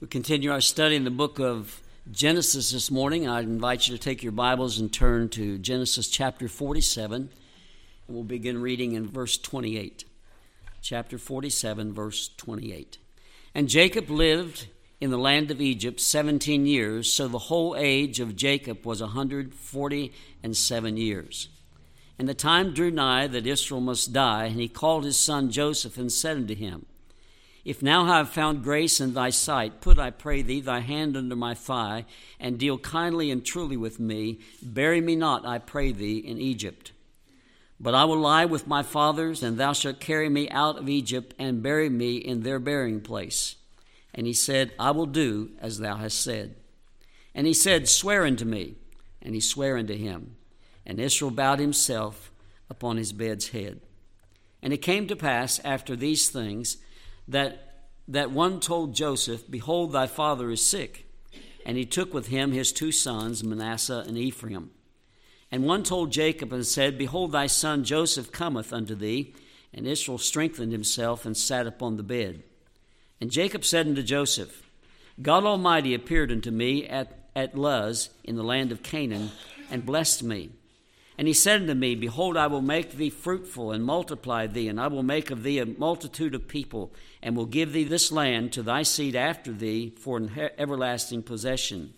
We continue our study in the book of Genesis this morning. I invite you to take your Bibles and turn to Genesis chapter 47, and we'll begin reading in verse 28. Chapter 47, verse 28. And Jacob lived in the land of Egypt 17 years, so the whole age of Jacob was a 140 and seven years. And the time drew nigh that Israel must die, and he called his son Joseph and said unto him, if now I have found grace in thy sight, put, I pray thee, thy hand under my thigh, and deal kindly and truly with me. Bury me not, I pray thee, in Egypt. But I will lie with my fathers, and thou shalt carry me out of Egypt, and bury me in their burying place. And he said, I will do as thou hast said. And he said, Swear unto me. And he sware unto him. And Israel bowed himself upon his bed's head. And it came to pass after these things, that, that one told Joseph, Behold, thy father is sick. And he took with him his two sons, Manasseh and Ephraim. And one told Jacob and said, Behold, thy son Joseph cometh unto thee. And Israel strengthened himself and sat upon the bed. And Jacob said unto Joseph, God Almighty appeared unto me at, at Luz in the land of Canaan, and blessed me and he said unto me, Behold, I will make thee fruitful and multiply thee, and I will make of thee a multitude of people, and will give thee this land to thy seed after thee for an everlasting possession.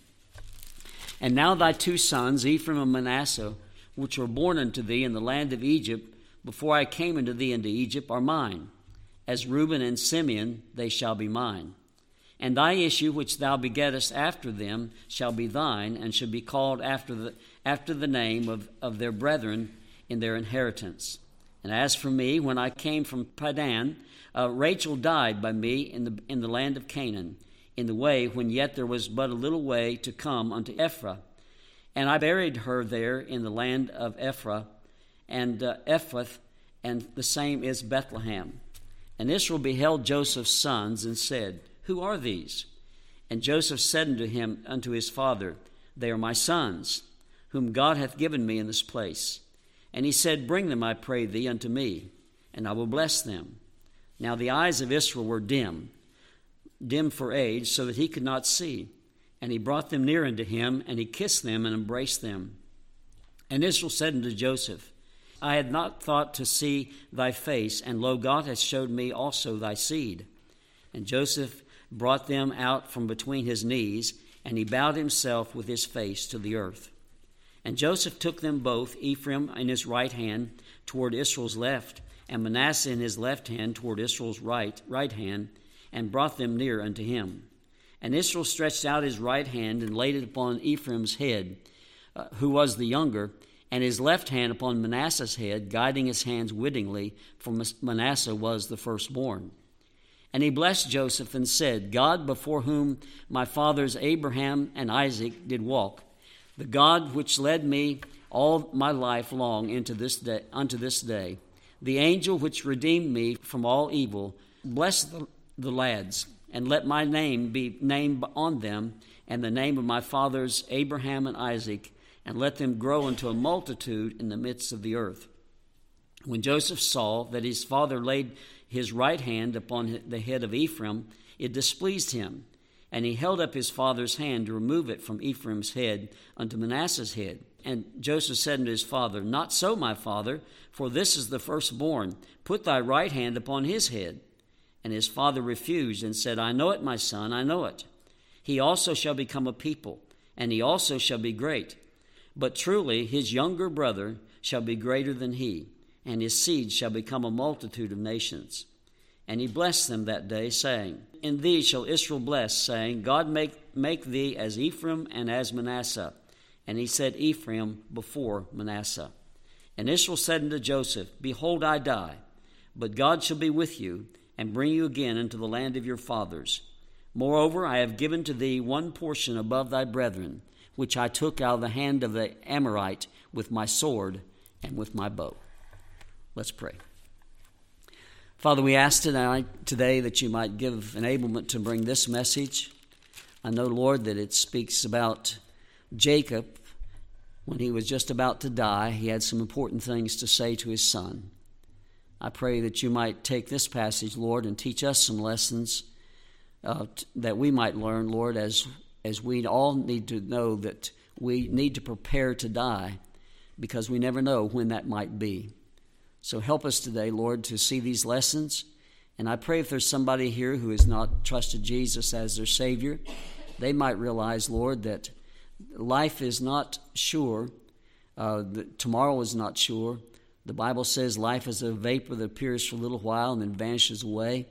And now thy two sons, Ephraim and Manasseh, which were born unto thee in the land of Egypt, before I came unto thee into Egypt, are mine. As Reuben and Simeon, they shall be mine. And thy issue which thou begettest after them shall be thine, and shall be called after the after the name of, of their brethren in their inheritance. And as for me, when I came from Padan, uh, Rachel died by me in the, in the land of Canaan, in the way when yet there was but a little way to come unto Ephrath. And I buried her there in the land of Ephrath and uh, Ephrath, and the same is Bethlehem. And Israel beheld Joseph's sons and said, Who are these? And Joseph said unto him, unto his father, They are my sons whom God hath given me in this place. And he said, Bring them, I pray thee, unto me, and I will bless them. Now the eyes of Israel were dim, dim for age, so that he could not see. And he brought them near unto him, and he kissed them and embraced them. And Israel said unto Joseph, I had not thought to see thy face, and lo, God hath showed me also thy seed. And Joseph brought them out from between his knees, and he bowed himself with his face to the earth. And Joseph took them both, Ephraim in his right hand toward Israel's left, and Manasseh in his left hand toward Israel's right, right hand, and brought them near unto him. And Israel stretched out his right hand and laid it upon Ephraim's head, uh, who was the younger, and his left hand upon Manasseh's head, guiding his hands wittingly, for Manasseh was the firstborn. And he blessed Joseph and said, God before whom my fathers Abraham and Isaac did walk, the God which led me all my life long into this day, unto this day, the angel which redeemed me from all evil, bless the, the lads, and let my name be named on them, and the name of my fathers Abraham and Isaac, and let them grow into a multitude in the midst of the earth. When Joseph saw that his father laid his right hand upon the head of Ephraim, it displeased him and he held up his father's hand to remove it from Ephraim's head unto Manasseh's head. And Joseph said unto his father, Not so, my father, for this is the firstborn. Put thy right hand upon his head. And his father refused and said, I know it, my son, I know it. He also shall become a people, and he also shall be great. But truly his younger brother shall be greater than he, and his seed shall become a multitude of nations. And he blessed them that day, saying, In thee shall Israel bless, saying, God make, make thee as Ephraim and as Manasseh. And he said Ephraim before Manasseh. And Israel said unto Joseph, Behold, I die, but God shall be with you, and bring you again into the land of your fathers. Moreover, I have given to thee one portion above thy brethren, which I took out of the hand of the Amorite with my sword and with my bow. Let's pray. Father, we ask tonight, today that you might give enablement to bring this message. I know, Lord, that it speaks about Jacob when he was just about to die. He had some important things to say to his son. I pray that you might take this passage, Lord, and teach us some lessons uh, t- that we might learn, Lord, as, as we all need to know that we need to prepare to die because we never know when that might be. So help us today, Lord, to see these lessons. And I pray if there's somebody here who has not trusted Jesus as their Savior, they might realize, Lord, that life is not sure, uh, tomorrow is not sure. The Bible says life is a vapor that appears for a little while and then vanishes away.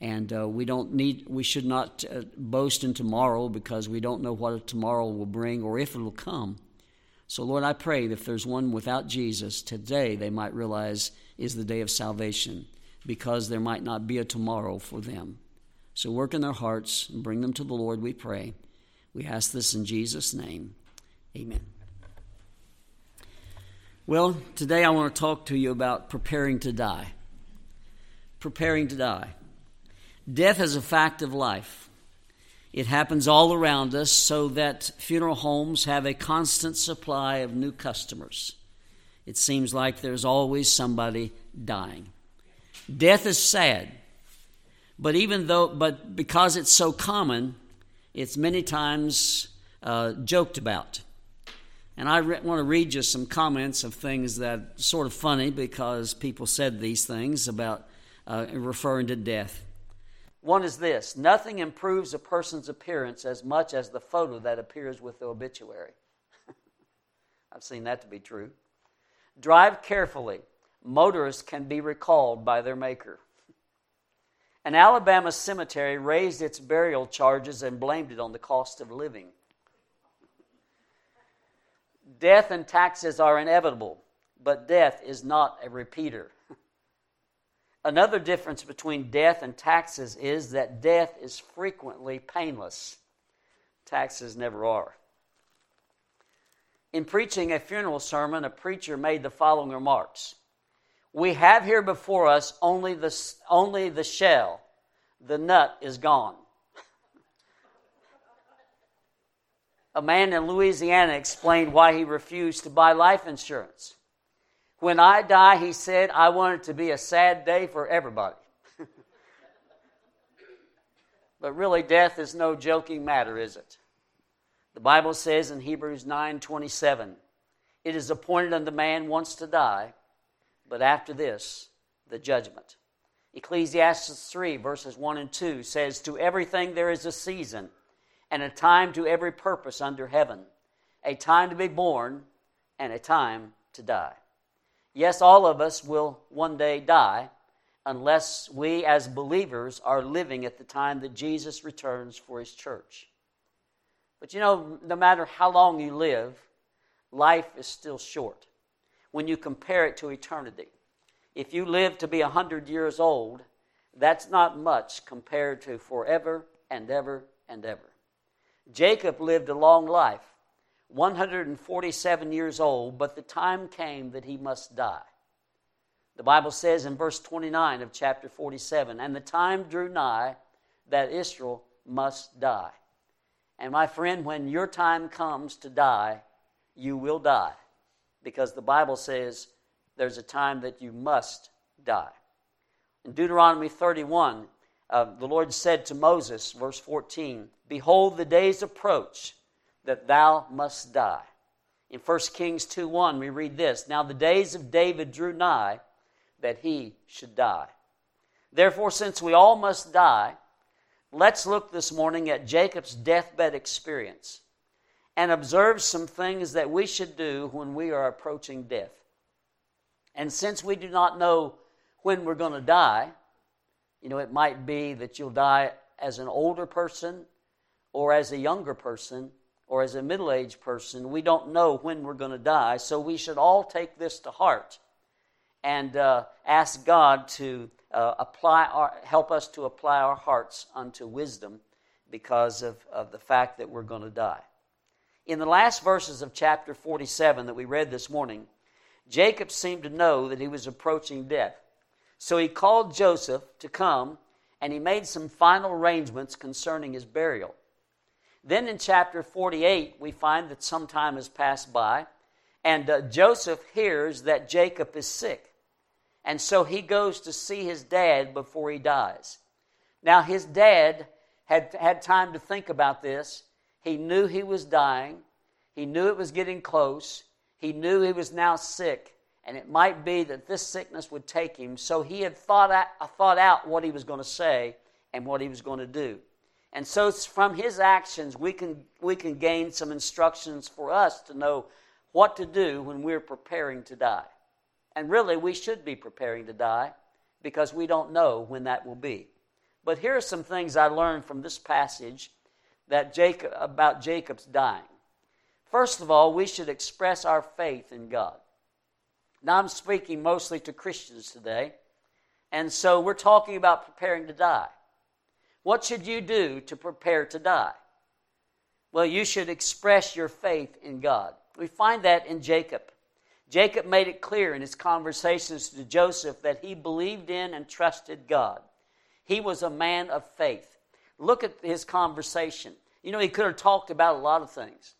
And uh, we don't need, we should not uh, boast in tomorrow because we don't know what tomorrow will bring or if it will come. So, Lord, I pray that if there's one without Jesus today, they might realize is the day of salvation because there might not be a tomorrow for them. So, work in their hearts and bring them to the Lord, we pray. We ask this in Jesus' name. Amen. Well, today I want to talk to you about preparing to die. Preparing to die. Death is a fact of life. It happens all around us so that funeral homes have a constant supply of new customers. It seems like there's always somebody dying. Death is sad, but even though, but because it's so common, it's many times uh, joked about. And I re- want to read you some comments of things that sort of funny because people said these things about uh, referring to death. One is this nothing improves a person's appearance as much as the photo that appears with the obituary. I've seen that to be true. Drive carefully. Motorists can be recalled by their maker. An Alabama cemetery raised its burial charges and blamed it on the cost of living. Death and taxes are inevitable, but death is not a repeater. Another difference between death and taxes is that death is frequently painless. Taxes never are. In preaching a funeral sermon, a preacher made the following remarks We have here before us only the, only the shell, the nut is gone. a man in Louisiana explained why he refused to buy life insurance. When I die, he said, I want it to be a sad day for everybody. but really, death is no joking matter, is it? The Bible says in Hebrews 9 27, It is appointed unto man once to die, but after this, the judgment. Ecclesiastes 3, verses 1 and 2 says, To everything there is a season, and a time to every purpose under heaven, a time to be born, and a time to die. Yes, all of us will one day die unless we as believers are living at the time that Jesus returns for his church. But you know, no matter how long you live, life is still short when you compare it to eternity. If you live to be 100 years old, that's not much compared to forever and ever and ever. Jacob lived a long life. 147 years old, but the time came that he must die. The Bible says in verse 29 of chapter 47 And the time drew nigh that Israel must die. And my friend, when your time comes to die, you will die. Because the Bible says there's a time that you must die. In Deuteronomy 31, uh, the Lord said to Moses, verse 14, Behold, the days approach that thou must die. In 1 Kings 2 1, we read this Now the days of David drew nigh that he should die. Therefore, since we all must die, let's look this morning at Jacob's deathbed experience and observe some things that we should do when we are approaching death. And since we do not know when we're going to die, you know, it might be that you'll die as an older person or as a younger person or as a middle aged person, we don't know when we're going to die. So we should all take this to heart and uh, ask God to uh, apply our, help us to apply our hearts unto wisdom because of, of the fact that we're going to die. In the last verses of chapter 47 that we read this morning, Jacob seemed to know that he was approaching death. So he called Joseph to come and he made some final arrangements concerning his burial. Then in chapter 48, we find that some time has passed by, and uh, Joseph hears that Jacob is sick. And so he goes to see his dad before he dies. Now, his dad had had time to think about this. He knew he was dying. He knew it was getting close. He knew he was now sick, and it might be that this sickness would take him. So he had thought out, thought out what he was going to say and what he was going to do. And so from his actions, we can, we can gain some instructions for us to know what to do when we're preparing to die. And really, we should be preparing to die because we don't know when that will be. But here are some things I learned from this passage that Jacob, about Jacob's dying. First of all, we should express our faith in God. Now, I'm speaking mostly to Christians today, and so we're talking about preparing to die. What should you do to prepare to die? Well, you should express your faith in God. We find that in Jacob. Jacob made it clear in his conversations to Joseph that he believed in and trusted God. He was a man of faith. Look at his conversation. You know, he could have talked about a lot of things.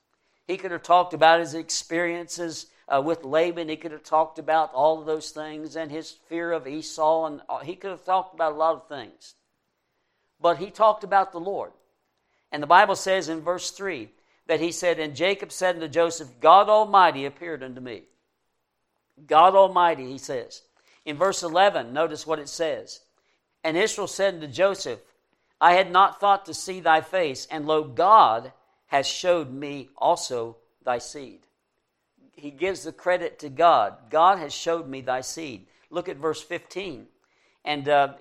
He could have talked about his experiences uh, with Laban. He could have talked about all of those things and his fear of Esau, and uh, he could have talked about a lot of things. But he talked about the Lord. And the Bible says in verse 3 that he said, And Jacob said unto Joseph, God Almighty appeared unto me. God Almighty, he says. In verse 11, notice what it says. And Israel said unto Joseph, I had not thought to see thy face, and lo, God has showed me also thy seed. He gives the credit to God. God has showed me thy seed. Look at verse 15. And uh,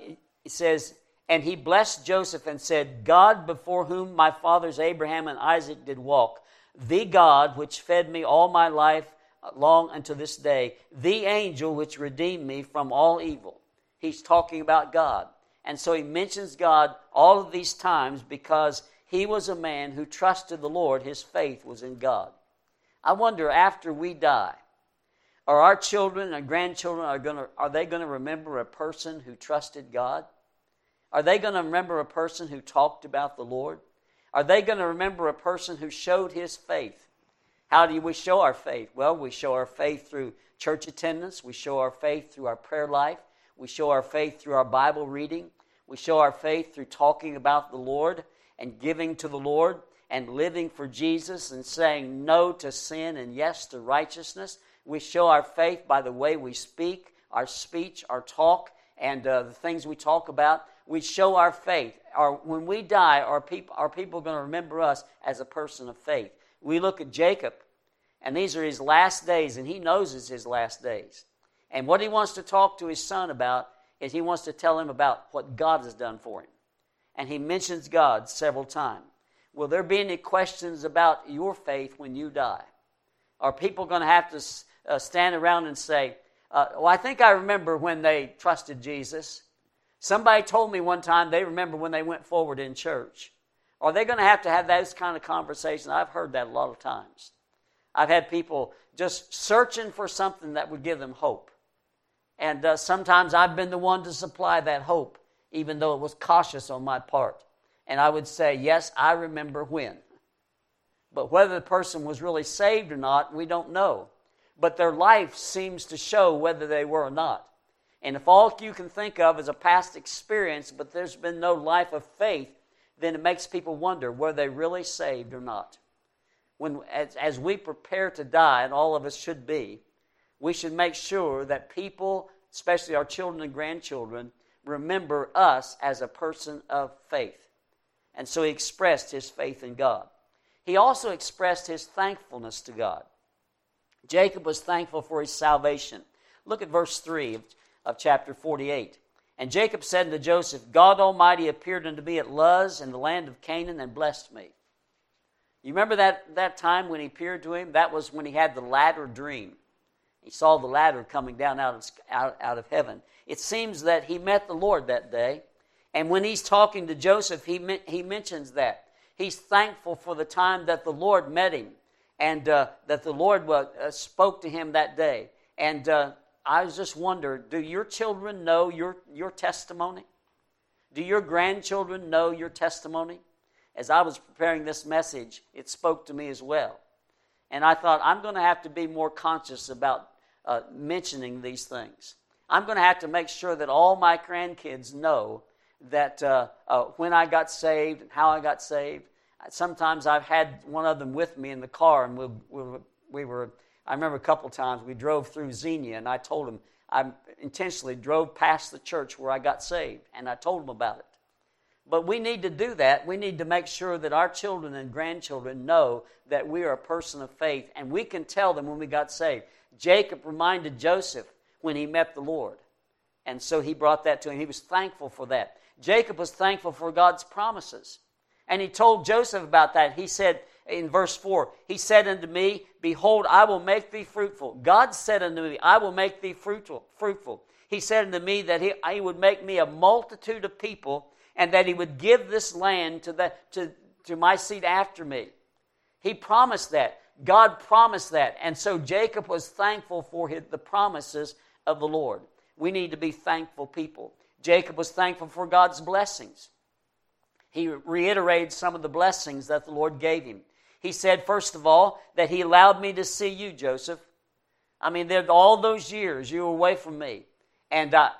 it says, And he blessed Joseph and said, God before whom my fathers Abraham and Isaac did walk, the God which fed me all my life long unto this day, the angel which redeemed me from all evil. He's talking about God. And so he mentions God all of these times because he was a man who trusted the Lord. His faith was in God. I wonder after we die, are our children and grandchildren are to are they going to remember a person who trusted God? Are they going to remember a person who talked about the Lord? Are they going to remember a person who showed his faith? How do we show our faith? Well, we show our faith through church attendance, we show our faith through our prayer life, we show our faith through our Bible reading, we show our faith through talking about the Lord and giving to the Lord and living for Jesus and saying no to sin and yes to righteousness. We show our faith by the way we speak, our speech, our talk, and uh, the things we talk about. We show our faith. Our, when we die, are people, are people going to remember us as a person of faith? We look at Jacob, and these are his last days, and he knows it's his last days. And what he wants to talk to his son about is he wants to tell him about what God has done for him and he mentions God several times. Will there be any questions about your faith when you die? Are people going to have to uh, stand around and say, uh, Well, I think I remember when they trusted Jesus? Somebody told me one time they remember when they went forward in church. Are they going to have to have those kind of conversations? I've heard that a lot of times. I've had people just searching for something that would give them hope. And uh, sometimes I've been the one to supply that hope even though it was cautious on my part. And I would say, Yes, I remember when. But whether the person was really saved or not, we don't know. But their life seems to show whether they were or not. And if all you can think of is a past experience, but there's been no life of faith, then it makes people wonder were they really saved or not? When, as, as we prepare to die, and all of us should be, we should make sure that people, especially our children and grandchildren, remember us as a person of faith. And so he expressed his faith in God. He also expressed his thankfulness to God. Jacob was thankful for his salvation. Look at verse 3 of, of chapter 48. And Jacob said unto Joseph, God Almighty appeared unto me at Luz in the land of Canaan and blessed me. You remember that, that time when he appeared to him? That was when he had the ladder dream. He saw the ladder coming down out of, out, out of heaven it seems that he met the Lord that day. And when he's talking to Joseph, he, he mentions that. He's thankful for the time that the Lord met him and uh, that the Lord uh, spoke to him that day. And uh, I was just wonder do your children know your, your testimony? Do your grandchildren know your testimony? As I was preparing this message, it spoke to me as well. And I thought, I'm going to have to be more conscious about uh, mentioning these things. I'm going to have to make sure that all my grandkids know that uh, uh, when I got saved and how I got saved. Sometimes I've had one of them with me in the car, and we, we, we were. I remember a couple times we drove through Xenia, and I told him I intentionally drove past the church where I got saved, and I told him about it. But we need to do that. We need to make sure that our children and grandchildren know that we are a person of faith, and we can tell them when we got saved. Jacob reminded Joseph when he met the Lord. And so he brought that to him. He was thankful for that. Jacob was thankful for God's promises. And he told Joseph about that. He said in verse 4, He said unto me, Behold, I will make thee fruitful. God said unto me, I will make thee fruitful. fruitful. He said unto me that he, he would make me a multitude of people and that he would give this land to, the, to, to my seed after me. He promised that. God promised that. And so Jacob was thankful for his, the promises of the Lord. We need to be thankful people. Jacob was thankful for God's blessings. He reiterated some of the blessings that the Lord gave him. He said, first of all, that He allowed me to see you, Joseph. I mean, all those years you were away from me. And I,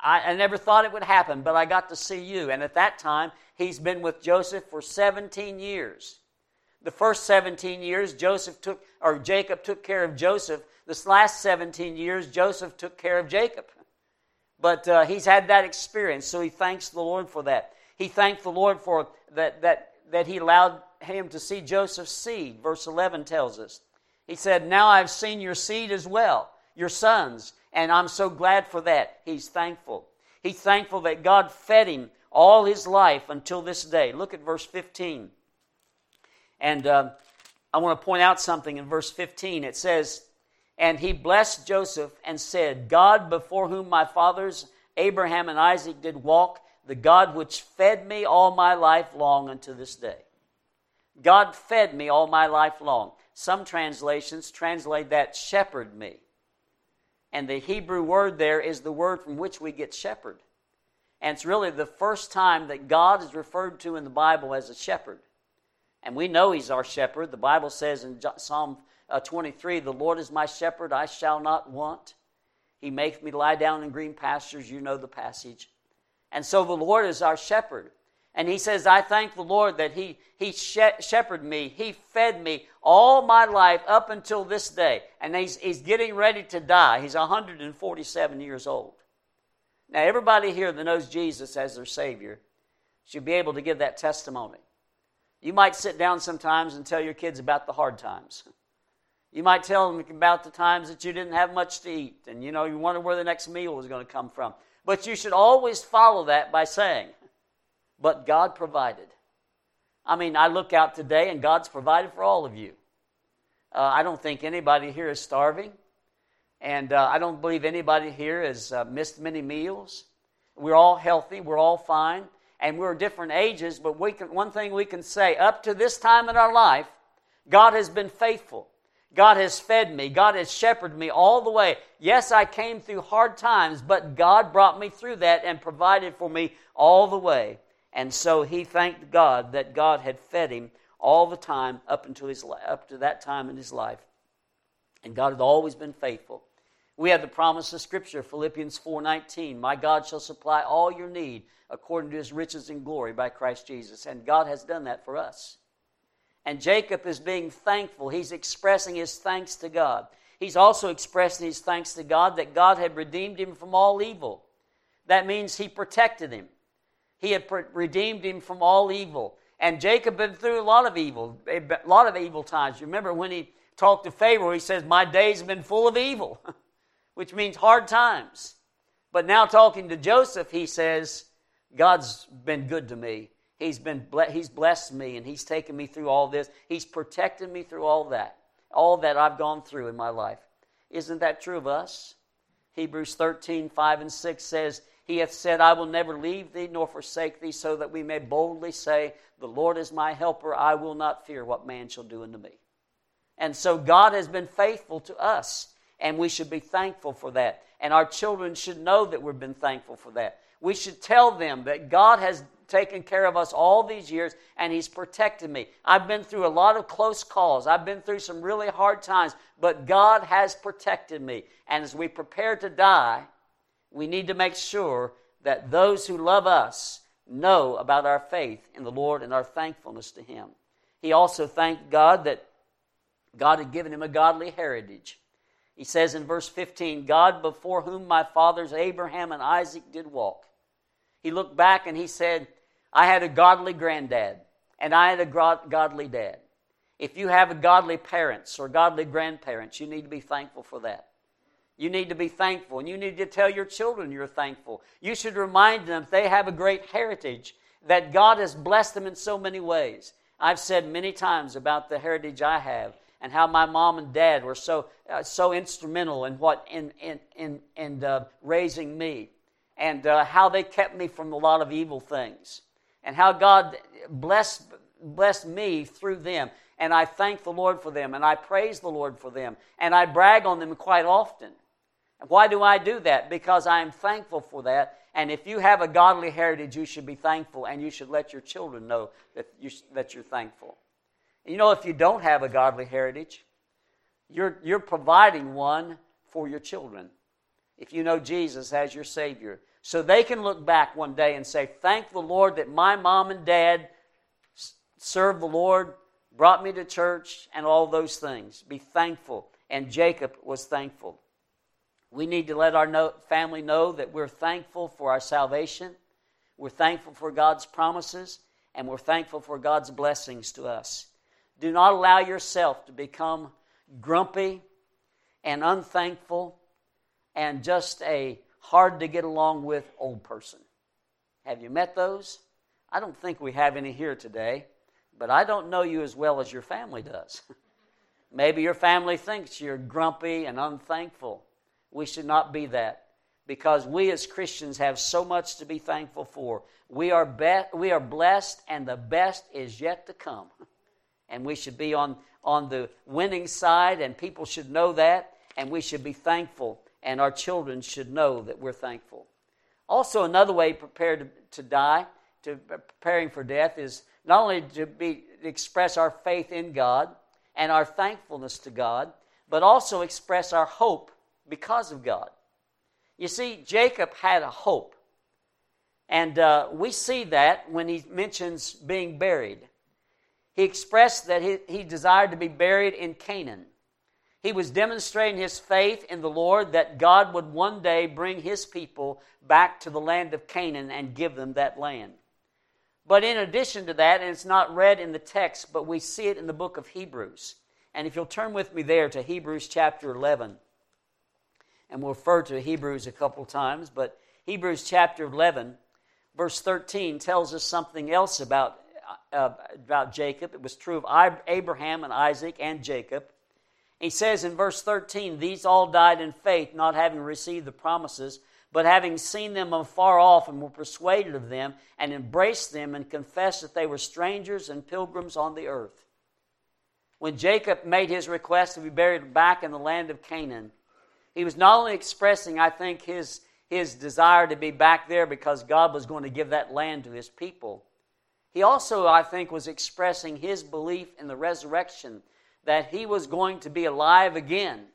I, I never thought it would happen, but I got to see you. And at that time, he's been with Joseph for 17 years. The first 17 years, Joseph took, or Jacob took care of Joseph. This last 17 years, Joseph took care of Jacob. But uh, he's had that experience, so he thanks the Lord for that. He thanked the Lord for that, that, that he allowed him to see Joseph's seed, verse 11 tells us. He said, Now I've seen your seed as well, your sons, and I'm so glad for that. He's thankful. He's thankful that God fed him all his life until this day. Look at verse 15. And uh, I want to point out something in verse 15. It says, And he blessed Joseph and said, God before whom my fathers Abraham and Isaac did walk, the God which fed me all my life long unto this day. God fed me all my life long. Some translations translate that shepherd me. And the Hebrew word there is the word from which we get shepherd. And it's really the first time that God is referred to in the Bible as a shepherd. And we know He's our shepherd. The Bible says in Psalm uh, 23 The Lord is my shepherd, I shall not want. He makes me lie down in green pastures. You know the passage. And so the Lord is our shepherd. And he says, I thank the Lord that he, he shepherded me. He fed me all my life up until this day. And he's, he's getting ready to die. He's 147 years old. Now, everybody here that knows Jesus as their Savior should be able to give that testimony. You might sit down sometimes and tell your kids about the hard times. You might tell them about the times that you didn't have much to eat and you know you wonder where the next meal was going to come from. But you should always follow that by saying, but God provided. I mean, I look out today and God's provided for all of you. Uh, I don't think anybody here is starving. And uh, I don't believe anybody here has uh, missed many meals. We're all healthy. We're all fine. And we're different ages, but we can, one thing we can say up to this time in our life, God has been faithful. God has fed me. God has shepherded me all the way. Yes, I came through hard times, but God brought me through that and provided for me all the way. And so he thanked God that God had fed him all the time up until his up to that time in his life. And God had always been faithful. We have the promise of Scripture, Philippians 4:19. My God shall supply all your need according to his riches and glory by Christ Jesus. And God has done that for us. And Jacob is being thankful. He's expressing his thanks to God. He's also expressing his thanks to God that God had redeemed him from all evil. That means he protected him. He had redeemed him from all evil. And Jacob been through a lot of evil, a lot of evil times. You remember when he talked to Pharaoh, he says, My days have been full of evil, which means hard times. But now talking to Joseph, he says, God's been good to me. He's been he's blessed me and he's taken me through all this. He's protected me through all that. All that I've gone through in my life. Isn't that true of us? Hebrews 13, 5 and 6 says, he hath said, I will never leave thee nor forsake thee, so that we may boldly say, The Lord is my helper, I will not fear what man shall do unto me. And so God has been faithful to us, and we should be thankful for that. And our children should know that we've been thankful for that. We should tell them that God has taken care of us all these years and He's protected me. I've been through a lot of close calls, I've been through some really hard times, but God has protected me. And as we prepare to die, we need to make sure that those who love us know about our faith in the Lord and our thankfulness to Him. He also thanked God that God had given him a godly heritage. He says in verse 15, God before whom my fathers Abraham and Isaac did walk. He looked back and he said, I had a godly granddad, and I had a godly dad. If you have godly parents or godly grandparents, you need to be thankful for that. You need to be thankful, and you need to tell your children you're thankful. You should remind them they have a great heritage, that God has blessed them in so many ways. I've said many times about the heritage I have and how my mom and dad were so, uh, so instrumental in, what, in, in, in, in uh, raising me, and uh, how they kept me from a lot of evil things, and how God blessed, blessed me through them. And I thank the Lord for them, and I praise the Lord for them, and I brag on them quite often. Why do I do that? Because I am thankful for that. And if you have a godly heritage, you should be thankful and you should let your children know that, you, that you're thankful. You know, if you don't have a godly heritage, you're, you're providing one for your children. If you know Jesus as your Savior. So they can look back one day and say, Thank the Lord that my mom and dad served the Lord, brought me to church, and all those things. Be thankful. And Jacob was thankful. We need to let our family know that we're thankful for our salvation, we're thankful for God's promises, and we're thankful for God's blessings to us. Do not allow yourself to become grumpy and unthankful and just a hard to get along with old person. Have you met those? I don't think we have any here today, but I don't know you as well as your family does. Maybe your family thinks you're grumpy and unthankful. We should not be that because we as Christians have so much to be thankful for. We are, be- we are blessed, and the best is yet to come. And we should be on, on the winning side, and people should know that, and we should be thankful, and our children should know that we're thankful. Also, another way prepared to, to die, to preparing for death, is not only to be to express our faith in God and our thankfulness to God, but also express our hope because of God. You see, Jacob had a hope. And uh, we see that when he mentions being buried. He expressed that he, he desired to be buried in Canaan. He was demonstrating his faith in the Lord that God would one day bring his people back to the land of Canaan and give them that land. But in addition to that, and it's not read in the text, but we see it in the book of Hebrews. And if you'll turn with me there to Hebrews chapter 11 and we'll refer to Hebrews a couple times, but Hebrews chapter 11, verse 13, tells us something else about, uh, about Jacob. It was true of Abraham and Isaac and Jacob. He says in verse 13, These all died in faith, not having received the promises, but having seen them afar off and were persuaded of them, and embraced them, and confessed that they were strangers and pilgrims on the earth. When Jacob made his request to be buried back in the land of Canaan, he was not only expressing, I think, his, his desire to be back there because God was going to give that land to his people. He also, I think, was expressing his belief in the resurrection, that he was going to be alive again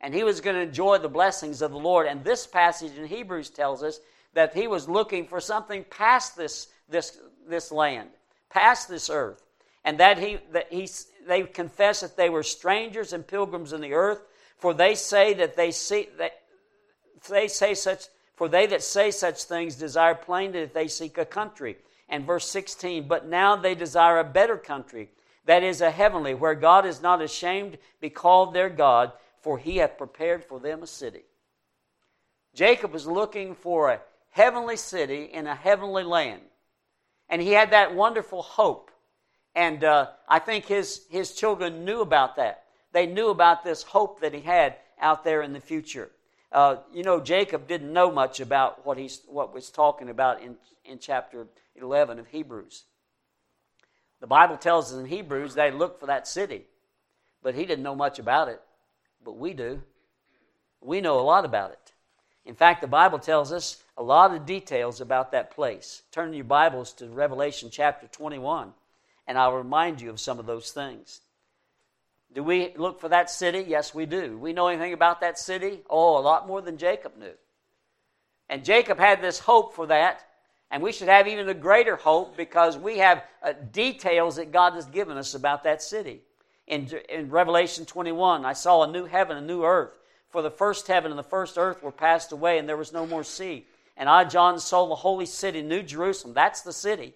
and he was going to enjoy the blessings of the Lord. And this passage in Hebrews tells us that he was looking for something past this, this, this land, past this earth, and that he that he they confessed that they were strangers and pilgrims in the earth, for they say that they see that they say such for they that say such things desire plainly that they seek a country. And verse 16, but now they desire a better country, that is a heavenly, where God is not ashamed to be called their God, for he hath prepared for them a city. Jacob was looking for a heavenly city in a heavenly land. And he had that wonderful hope. And uh, I think his, his children knew about that they knew about this hope that he had out there in the future. Uh, you know, Jacob didn't know much about what he's what was talking about in, in chapter 11 of Hebrews. The Bible tells us in Hebrews they looked for that city, but he didn't know much about it. But we do. We know a lot about it. In fact, the Bible tells us a lot of details about that place. Turn your Bibles to Revelation chapter 21, and I'll remind you of some of those things. Do we look for that city? Yes, we do. We know anything about that city? Oh, a lot more than Jacob knew. And Jacob had this hope for that. And we should have even a greater hope because we have uh, details that God has given us about that city. In, in Revelation 21, I saw a new heaven, a new earth. For the first heaven and the first earth were passed away, and there was no more sea. And I, John, saw the holy city, New Jerusalem. That's the city.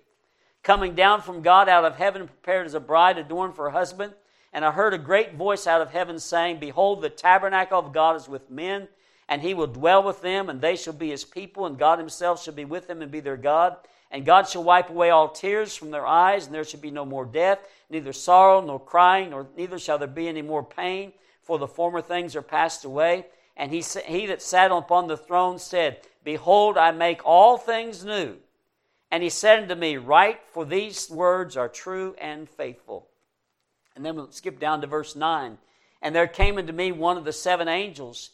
Coming down from God out of heaven, prepared as a bride adorned for her husband. And I heard a great voice out of heaven saying, Behold, the tabernacle of God is with men, and he will dwell with them, and they shall be his people, and God himself shall be with them and be their God. And God shall wipe away all tears from their eyes, and there shall be no more death, neither sorrow nor crying, nor neither shall there be any more pain, for the former things are passed away. And he, he that sat upon the throne said, Behold, I make all things new. And he said unto me, Write, for these words are true and faithful. And then we'll skip down to verse 9. And there came unto me one of the seven angels,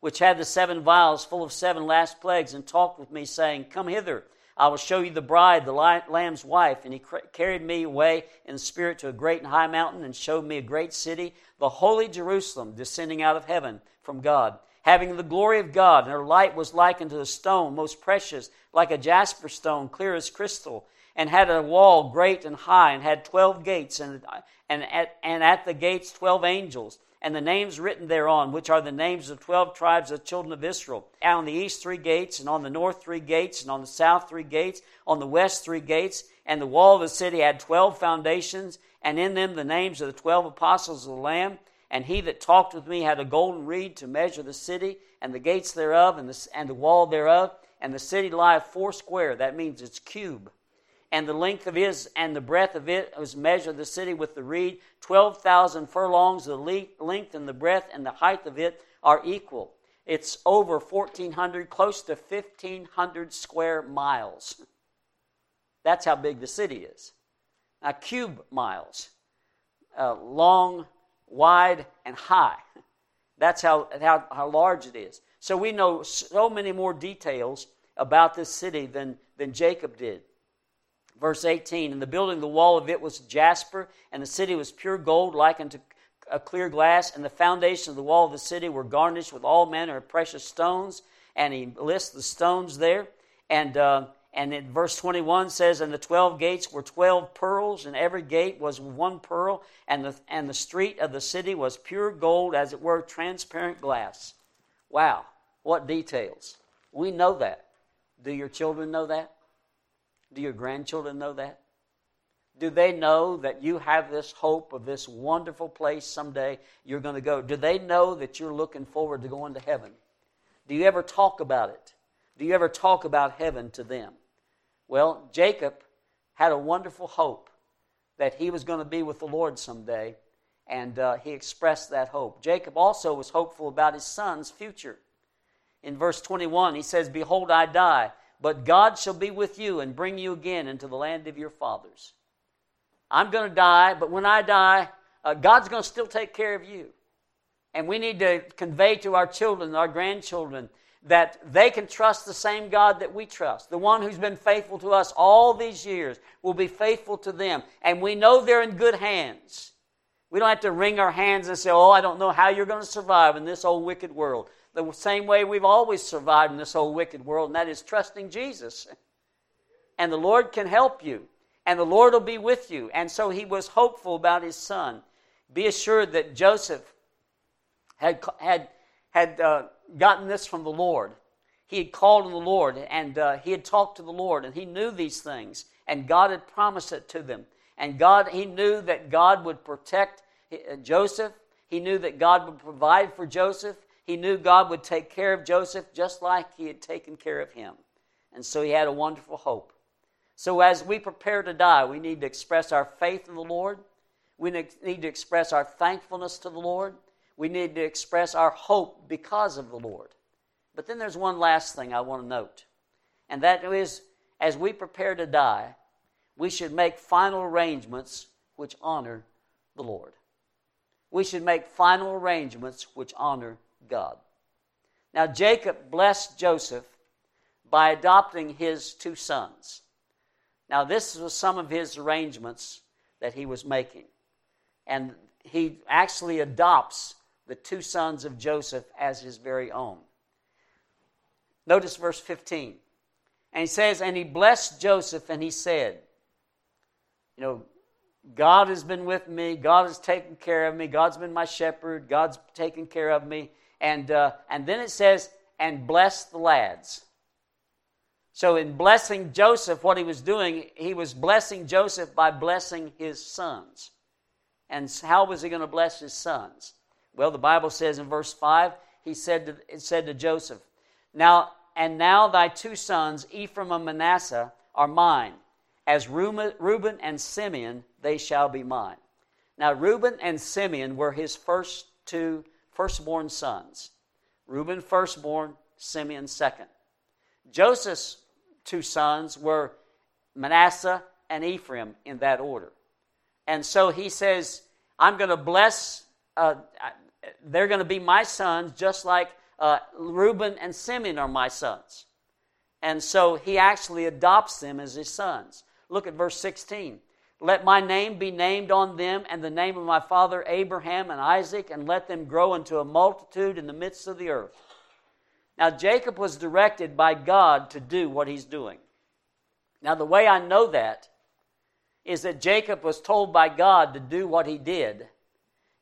which had the seven vials full of seven last plagues, and talked with me, saying, Come hither, I will show you the bride, the Lamb's wife. And he carried me away in the spirit to a great and high mountain, and showed me a great city, the holy Jerusalem, descending out of heaven from God, having the glory of God. And her light was like unto a stone, most precious, like a jasper stone, clear as crystal and had a wall great and high, and had twelve gates, and, and, at, and at the gates twelve angels, and the names written thereon, which are the names of twelve tribes of children of Israel. And on the east three gates, and on the north three gates, and on the south three gates, on the west three gates, and the wall of the city had twelve foundations, and in them the names of the twelve apostles of the Lamb. And he that talked with me had a golden reed to measure the city, and the gates thereof, and the, and the wall thereof. And the city lieth foursquare, that means it's cube and the length of it and the breadth of it was measured the city with the reed. 12,000 furlongs, the length and the breadth and the height of it are equal. It's over 1,400, close to 1,500 square miles. That's how big the city is. Now, cube miles, uh, long, wide, and high. That's how, how, how large it is. So we know so many more details about this city than, than Jacob did. Verse 18 And the building, the wall of it was jasper, and the city was pure gold, like unto a clear glass, and the foundation of the wall of the city were garnished with all manner of precious stones. And he lists the stones there. And, uh, and in verse 21 says, And the 12 gates were 12 pearls, and every gate was one pearl, and the, and the street of the city was pure gold, as it were transparent glass. Wow, what details. We know that. Do your children know that? Do your grandchildren know that? Do they know that you have this hope of this wonderful place someday you're going to go? Do they know that you're looking forward to going to heaven? Do you ever talk about it? Do you ever talk about heaven to them? Well, Jacob had a wonderful hope that he was going to be with the Lord someday, and uh, he expressed that hope. Jacob also was hopeful about his son's future. In verse 21, he says, Behold, I die but God shall be with you and bring you again into the land of your fathers. I'm going to die, but when I die, uh, God's going to still take care of you. And we need to convey to our children, our grandchildren, that they can trust the same God that we trust. The one who's been faithful to us all these years will be faithful to them. And we know they're in good hands. We don't have to wring our hands and say, Oh, I don't know how you're going to survive in this old wicked world the same way we've always survived in this whole wicked world, and that is trusting Jesus. And the Lord can help you, and the Lord will be with you. And so he was hopeful about his son. Be assured that Joseph had, had, had uh, gotten this from the Lord. He had called on the Lord, and uh, he had talked to the Lord, and he knew these things, and God had promised it to them. And God, he knew that God would protect uh, Joseph. He knew that God would provide for Joseph. He knew God would take care of Joseph just like he had taken care of him. And so he had a wonderful hope. So as we prepare to die, we need to express our faith in the Lord. We need to express our thankfulness to the Lord. We need to express our hope because of the Lord. But then there's one last thing I want to note, and that is as we prepare to die, we should make final arrangements which honor the Lord. We should make final arrangements which honor God. Now, Jacob blessed Joseph by adopting his two sons. Now, this was some of his arrangements that he was making. And he actually adopts the two sons of Joseph as his very own. Notice verse 15. And he says, And he blessed Joseph, and he said, You know, God has been with me. God has taken care of me. God's been my shepherd. God's taken care of me. And, uh, and then it says, and bless the lads. So, in blessing Joseph, what he was doing, he was blessing Joseph by blessing his sons. And how was he going to bless his sons? Well, the Bible says in verse 5, he said to, it said to Joseph, Now, and now thy two sons, Ephraim and Manasseh, are mine. As Reuben and Simeon, they shall be mine. Now, Reuben and Simeon were his first two firstborn sons. Reuben firstborn, Simeon second. Joseph's two sons were Manasseh and Ephraim in that order. And so he says, I'm going to bless, uh, they're going to be my sons just like uh, Reuben and Simeon are my sons. And so he actually adopts them as his sons. Look at verse 16. Let my name be named on them and the name of my father Abraham and Isaac, and let them grow into a multitude in the midst of the earth. Now, Jacob was directed by God to do what he's doing. Now, the way I know that is that Jacob was told by God to do what he did,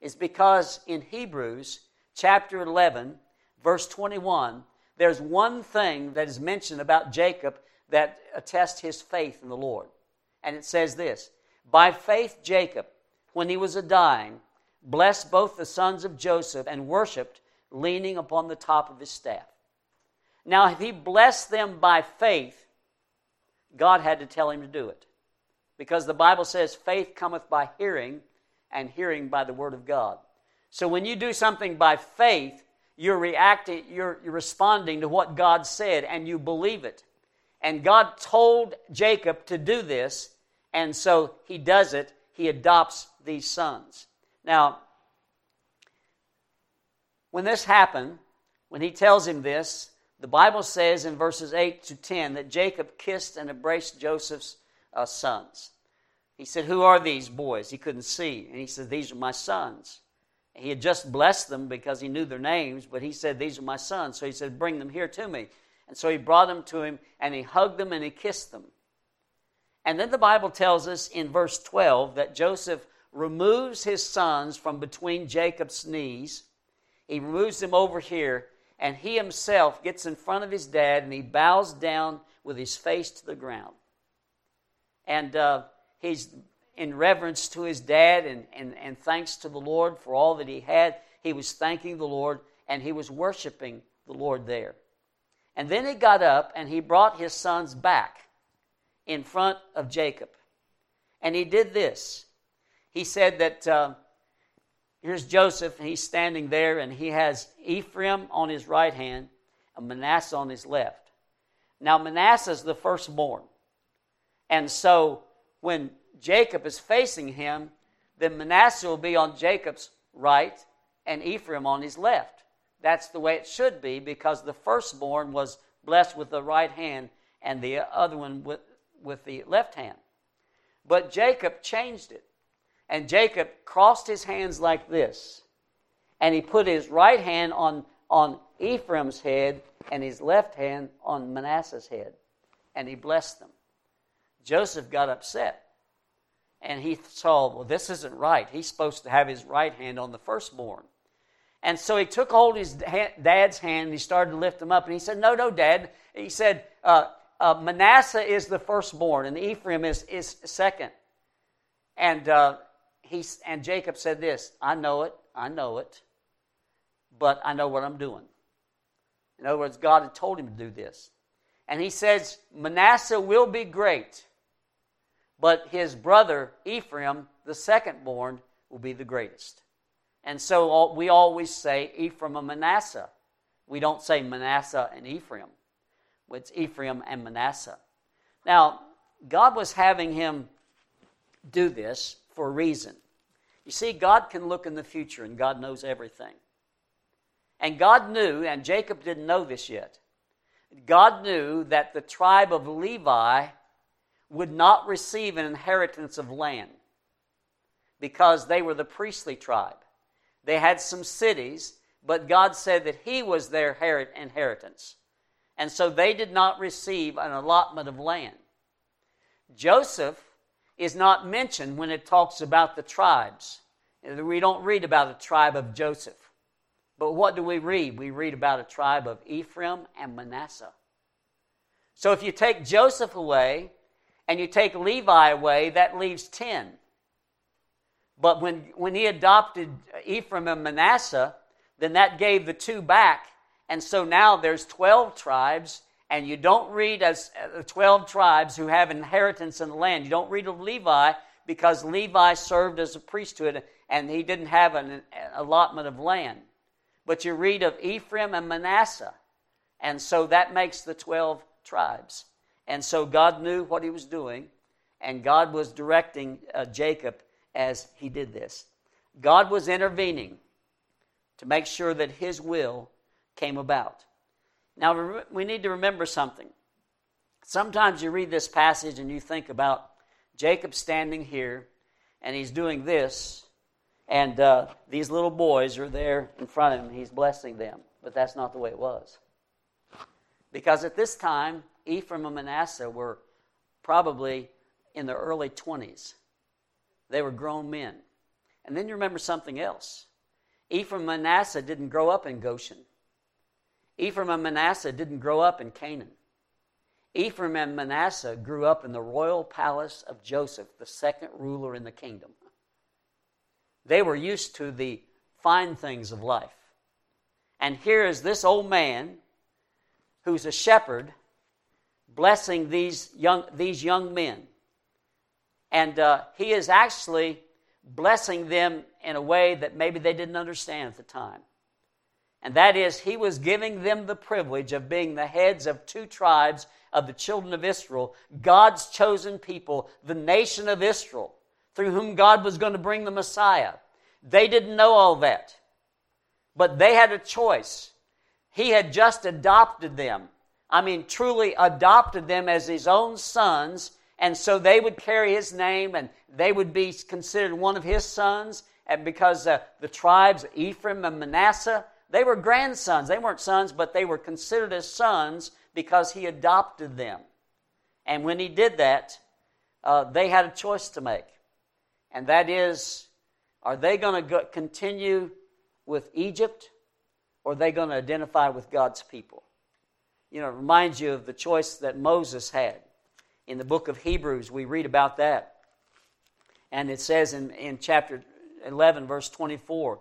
is because in Hebrews chapter 11, verse 21, there's one thing that is mentioned about Jacob that attests his faith in the Lord. And it says this By faith, Jacob, when he was a dying, blessed both the sons of Joseph and worshiped, leaning upon the top of his staff. Now, if he blessed them by faith, God had to tell him to do it. Because the Bible says faith cometh by hearing, and hearing by the word of God. So when you do something by faith, you're reacting, you're, you're responding to what God said, and you believe it. And God told Jacob to do this, and so he does it. He adopts these sons. Now, when this happened, when he tells him this, the Bible says in verses 8 to 10 that Jacob kissed and embraced Joseph's uh, sons. He said, Who are these boys? He couldn't see. And he said, These are my sons. He had just blessed them because he knew their names, but he said, These are my sons. So he said, Bring them here to me. And so he brought them to him and he hugged them and he kissed them. And then the Bible tells us in verse 12 that Joseph removes his sons from between Jacob's knees. He removes them over here and he himself gets in front of his dad and he bows down with his face to the ground. And uh, he's in reverence to his dad and, and, and thanks to the Lord for all that he had. He was thanking the Lord and he was worshiping the Lord there. And then he got up and he brought his sons back in front of Jacob. And he did this. He said that uh, Here's Joseph, he's standing there, and he has Ephraim on his right hand and Manasseh on his left. Now, Manasseh is the firstborn. And so when Jacob is facing him, then Manasseh will be on Jacob's right and Ephraim on his left. That's the way it should be because the firstborn was blessed with the right hand and the other one with, with the left hand. But Jacob changed it. And Jacob crossed his hands like this. And he put his right hand on, on Ephraim's head and his left hand on Manasseh's head. And he blessed them. Joseph got upset. And he saw, well, this isn't right. He's supposed to have his right hand on the firstborn. And so he took hold of his dad's hand and he started to lift him up. And he said, No, no, dad. He said, uh, uh, Manasseh is the firstborn and Ephraim is, is second. And uh, he, and Jacob said this I know it, I know it, but I know what I'm doing. In other words, God had told him to do this. And he says, Manasseh will be great, but his brother Ephraim, the second born, will be the greatest. And so we always say Ephraim and Manasseh. We don't say Manasseh and Ephraim. It's Ephraim and Manasseh. Now, God was having him do this for a reason. You see, God can look in the future and God knows everything. And God knew, and Jacob didn't know this yet, God knew that the tribe of Levi would not receive an inheritance of land because they were the priestly tribe. They had some cities, but God said that He was their inheritance. And so they did not receive an allotment of land. Joseph is not mentioned when it talks about the tribes. We don't read about a tribe of Joseph. But what do we read? We read about a tribe of Ephraim and Manasseh. So if you take Joseph away and you take Levi away, that leaves 10. But when, when he adopted Ephraim and Manasseh, then that gave the two back. And so now there's 12 tribes, and you don't read as uh, 12 tribes who have inheritance in the land. You don't read of Levi because Levi served as a priesthood and he didn't have an allotment of land. But you read of Ephraim and Manasseh. And so that makes the 12 tribes. And so God knew what he was doing, and God was directing uh, Jacob as he did this. God was intervening to make sure that his will came about. Now, we need to remember something. Sometimes you read this passage and you think about Jacob standing here and he's doing this, and uh, these little boys are there in front of him. He's blessing them. But that's not the way it was. Because at this time, Ephraim and Manasseh were probably in their early 20s. They were grown men. And then you remember something else. Ephraim and Manasseh didn't grow up in Goshen. Ephraim and Manasseh didn't grow up in Canaan. Ephraim and Manasseh grew up in the royal palace of Joseph, the second ruler in the kingdom. They were used to the fine things of life. And here is this old man who's a shepherd blessing these young, these young men. And uh, he is actually blessing them in a way that maybe they didn't understand at the time. And that is, he was giving them the privilege of being the heads of two tribes of the children of Israel, God's chosen people, the nation of Israel, through whom God was going to bring the Messiah. They didn't know all that, but they had a choice. He had just adopted them. I mean, truly adopted them as his own sons, and so they would carry his name and they would be considered one of his sons. And because uh, the tribes, Ephraim and Manasseh, they were grandsons. They weren't sons, but they were considered as sons because he adopted them. And when he did that, uh, they had a choice to make. And that is, are they going to continue with Egypt or are they going to identify with God's people? You know, it reminds you of the choice that Moses had. In the book of Hebrews, we read about that. And it says in, in chapter 11, verse 24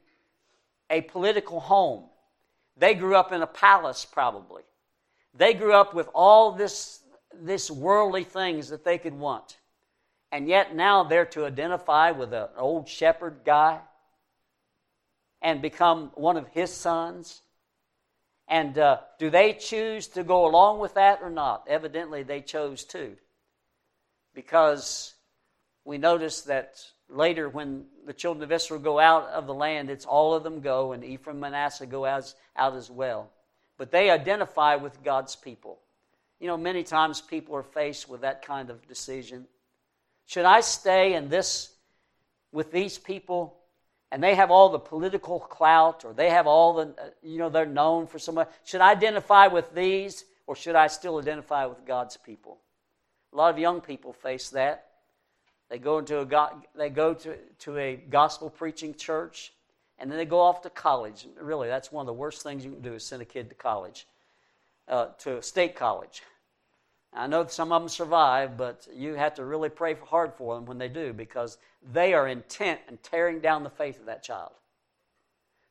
a political home. They grew up in a palace, probably. They grew up with all this, this worldly things that they could want. And yet now they're to identify with an old shepherd guy and become one of his sons. And uh, do they choose to go along with that or not? Evidently, they chose to because we notice that later when the children of Israel go out of the land, it's all of them go, and Ephraim and Manasseh go as, out as well. But they identify with God's people. You know, many times people are faced with that kind of decision. Should I stay in this with these people and they have all the political clout or they have all the, you know, they're known for so much? Should I identify with these or should I still identify with God's people? A lot of young people face that. They go into a they go to, to a gospel preaching church, and then they go off to college. Really, that's one of the worst things you can do is send a kid to college, uh, to a state college. I know some of them survive, but you have to really pray hard for them when they do because they are intent in tearing down the faith of that child.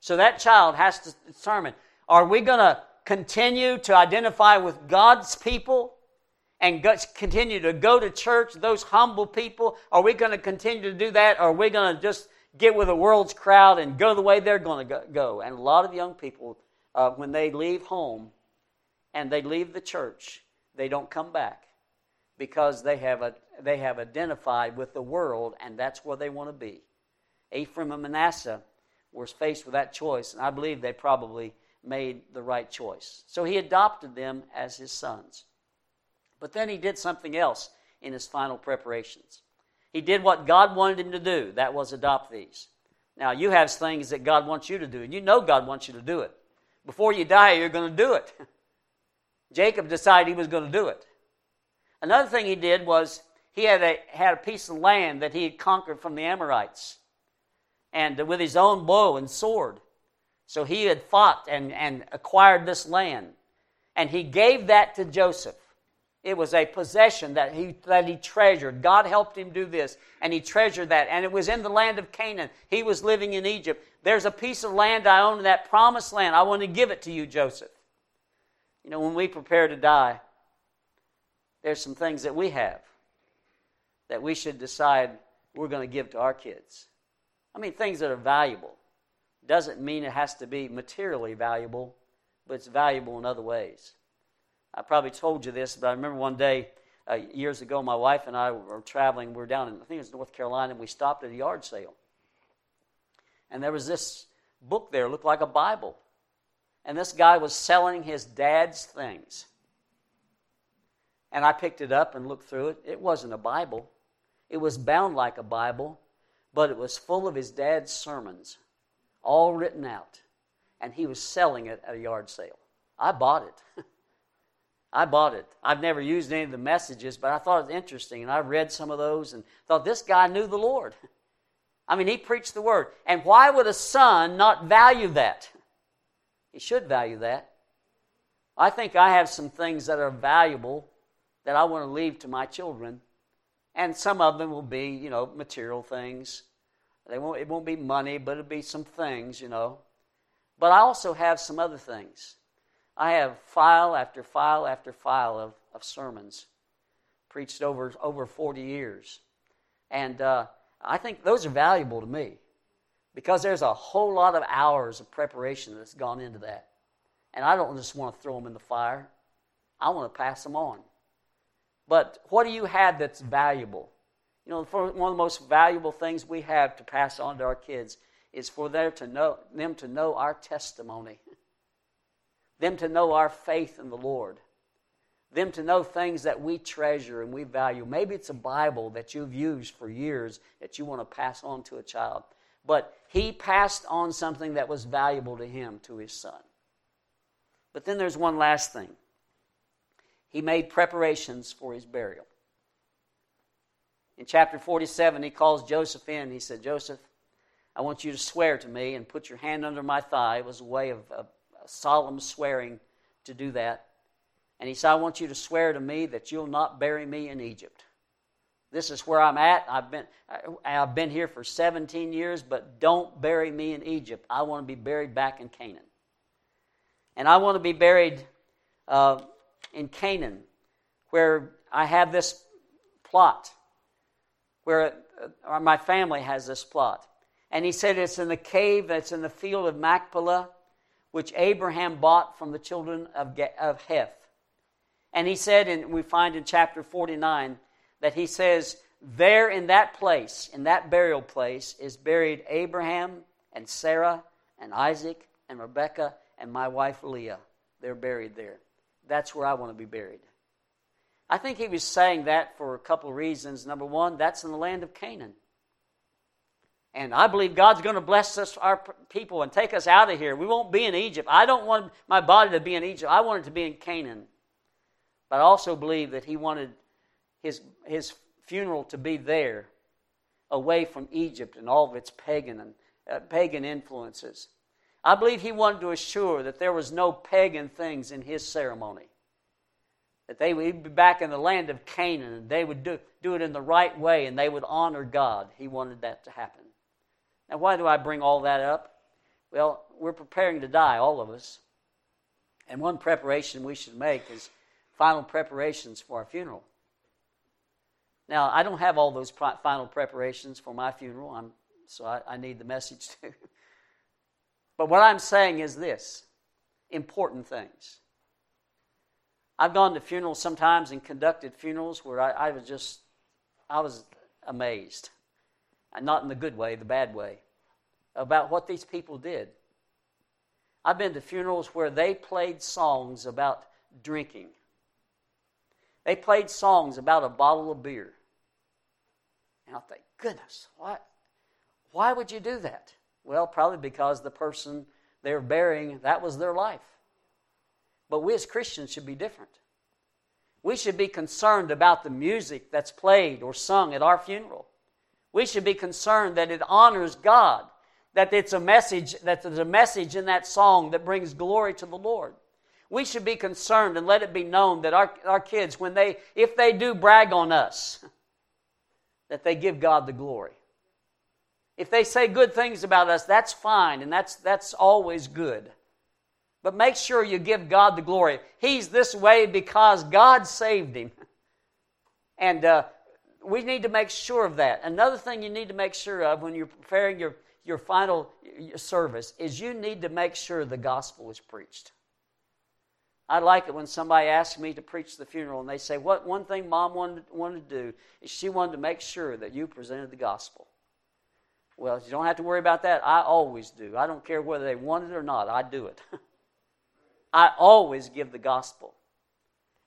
So that child has to determine are we going to continue to identify with God's people and continue to go to church, those humble people? Are we going to continue to do that? Or are we going to just get with the world's crowd and go the way they're going to go? And a lot of young people, uh, when they leave home and they leave the church, they don't come back because they have, a, they have identified with the world and that's where they want to be. Ephraim and Manasseh were faced with that choice, and I believe they probably made the right choice. So he adopted them as his sons. But then he did something else in his final preparations. He did what God wanted him to do that was adopt these. Now, you have things that God wants you to do, and you know God wants you to do it. Before you die, you're going to do it. Jacob decided he was going to do it. Another thing he did was he had a, had a piece of land that he had conquered from the Amorites, and with his own bow and sword. So he had fought and, and acquired this land. And he gave that to Joseph. It was a possession that he, that he treasured. God helped him do this, and he treasured that. And it was in the land of Canaan. He was living in Egypt. There's a piece of land I own in that promised land. I want to give it to you, Joseph. You know, when we prepare to die, there's some things that we have that we should decide we're going to give to our kids. I mean, things that are valuable doesn't mean it has to be materially valuable, but it's valuable in other ways. I probably told you this, but I remember one day uh, years ago, my wife and I were traveling. We were down in, I think it was North Carolina, and we stopped at a yard sale. And there was this book there, looked like a Bible. And this guy was selling his dad's things. And I picked it up and looked through it. It wasn't a Bible, it was bound like a Bible, but it was full of his dad's sermons all written out. And he was selling it at a yard sale. I bought it. I bought it. I've never used any of the messages, but I thought it was interesting. And I read some of those and thought this guy knew the Lord. I mean, he preached the word. And why would a son not value that? He should value that. I think I have some things that are valuable that I want to leave to my children. And some of them will be, you know, material things. They won't, it won't be money, but it'll be some things, you know. But I also have some other things. I have file after file after file of, of sermons preached over, over 40 years. And uh, I think those are valuable to me because there's a whole lot of hours of preparation that's gone into that. And I don't just want to throw them in the fire, I want to pass them on. But what do you have that's valuable? You know, one of the most valuable things we have to pass on to our kids is for them to know, them to know our testimony, them to know our faith in the Lord, them to know things that we treasure and we value. Maybe it's a Bible that you've used for years that you want to pass on to a child. But he passed on something that was valuable to him, to his son. But then there's one last thing. He made preparations for his burial. In chapter 47, he calls Joseph in. He said, Joseph, I want you to swear to me and put your hand under my thigh. It was a way of a solemn swearing to do that. And he said, I want you to swear to me that you'll not bury me in Egypt. This is where I'm at. I've been, I've been here for 17 years, but don't bury me in Egypt. I want to be buried back in Canaan. And I want to be buried uh, in Canaan, where I have this plot where uh, my family has this plot. And he said it's in the cave that's in the field of Machpelah, which Abraham bought from the children of, of Heth. And he said, and we find in chapter 49, that he says, there in that place, in that burial place, is buried Abraham and Sarah and Isaac and Rebekah and my wife Leah. They're buried there. That's where I want to be buried. I think he was saying that for a couple of reasons. Number one, that's in the land of Canaan. And I believe God's going to bless us, our people, and take us out of here. We won't be in Egypt. I don't want my body to be in Egypt. I want it to be in Canaan. But I also believe that he wanted his, his funeral to be there, away from Egypt and all of its pagan and uh, pagan influences. I believe he wanted to assure that there was no pagan things in his ceremony that they would be back in the land of Canaan and they would do, do it in the right way and they would honor God. He wanted that to happen. Now, why do I bring all that up? Well, we're preparing to die, all of us. And one preparation we should make is final preparations for our funeral. Now, I don't have all those final preparations for my funeral, I'm, so I, I need the message too. but what I'm saying is this important things. I've gone to funerals sometimes and conducted funerals where I, I was just, I was amazed. And not in the good way, the bad way, about what these people did. I've been to funerals where they played songs about drinking. They played songs about a bottle of beer. And I think, goodness, what? why would you do that? Well, probably because the person they're burying, that was their life. But we as Christians should be different. We should be concerned about the music that's played or sung at our funeral. We should be concerned that it honors God, that it's a message, that there's a message in that song that brings glory to the Lord. We should be concerned and let it be known that our, our kids, when they, if they do brag on us, that they give God the glory. If they say good things about us, that's fine, and that's, that's always good. But make sure you give God the glory. He's this way because God saved him. And uh, we need to make sure of that. Another thing you need to make sure of when you're preparing your, your final service is you need to make sure the gospel is preached. I like it when somebody asks me to preach the funeral and they say, What one thing mom wanted, wanted to do is she wanted to make sure that you presented the gospel. Well, you don't have to worry about that. I always do. I don't care whether they want it or not, I do it. I always give the gospel.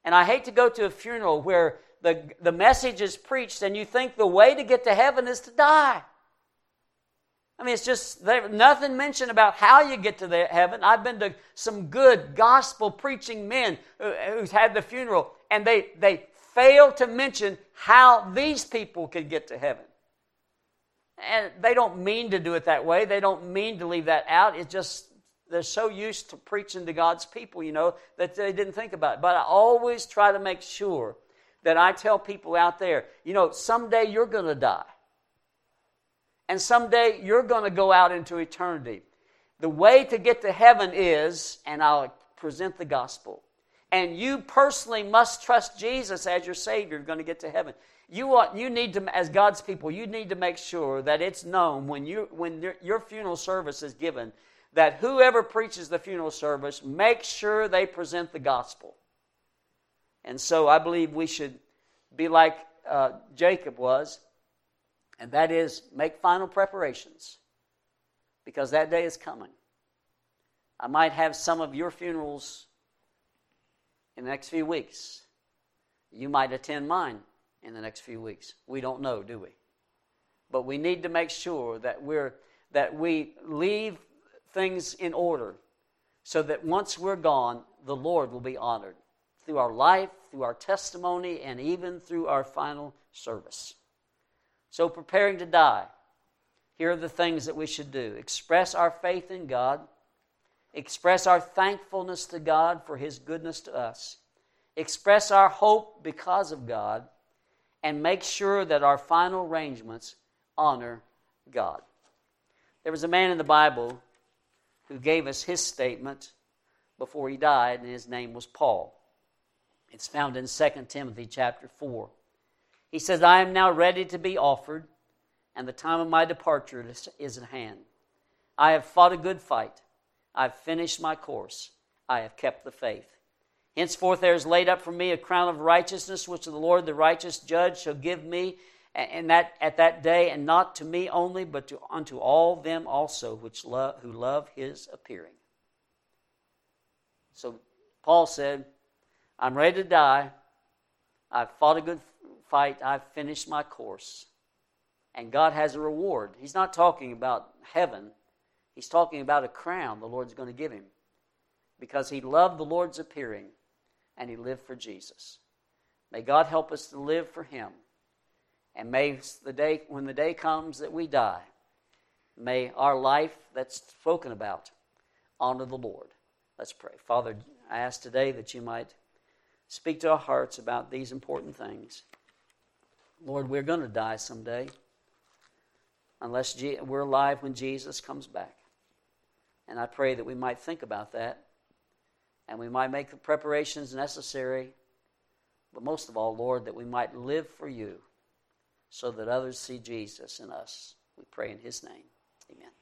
And I hate to go to a funeral where the, the message is preached and you think the way to get to heaven is to die. I mean, it's just there's nothing mentioned about how you get to the heaven. I've been to some good gospel preaching men who, who's had the funeral, and they, they fail to mention how these people could get to heaven. And they don't mean to do it that way. They don't mean to leave that out. It's just they're so used to preaching to God's people, you know, that they didn't think about it. But I always try to make sure that I tell people out there, you know, someday you're going to die. And someday you're going to go out into eternity. The way to get to heaven is, and I'll present the gospel. And you personally must trust Jesus as your Savior. You're going to get to heaven. You want, you need to, as God's people, you need to make sure that it's known when you when your, your funeral service is given that whoever preaches the funeral service make sure they present the gospel. And so I believe we should be like uh, Jacob was, and that is make final preparations because that day is coming. I might have some of your funerals in the next few weeks. You might attend mine in the next few weeks. We don't know, do we? But we need to make sure that we're that we leave things in order so that once we're gone, the Lord will be honored through our life, through our testimony, and even through our final service. So, preparing to die, here are the things that we should do express our faith in God, express our thankfulness to God for His goodness to us, express our hope because of God, and make sure that our final arrangements honor God. There was a man in the Bible who gave us his statement before he died, and his name was Paul. It's found in 2 Timothy chapter 4. He says, I am now ready to be offered, and the time of my departure is at hand. I have fought a good fight. I have finished my course. I have kept the faith. Henceforth there is laid up for me a crown of righteousness, which the Lord, the righteous judge, shall give me and that at that day, and not to me only, but to unto all them also which love who love his appearing. So Paul said, I'm ready to die. I've fought a good fight. I've finished my course. And God has a reward. He's not talking about heaven. He's talking about a crown the Lord's going to give him. Because he loved the Lord's appearing and he lived for Jesus. May God help us to live for him and may the day, when the day comes that we die, may our life that's spoken about honor the Lord. Let's pray. Father, I ask today that you might speak to our hearts about these important things. Lord, we're going to die someday unless we're alive when Jesus comes back. And I pray that we might think about that and we might make the preparations necessary. But most of all, Lord, that we might live for you so that others see Jesus in us. We pray in his name. Amen.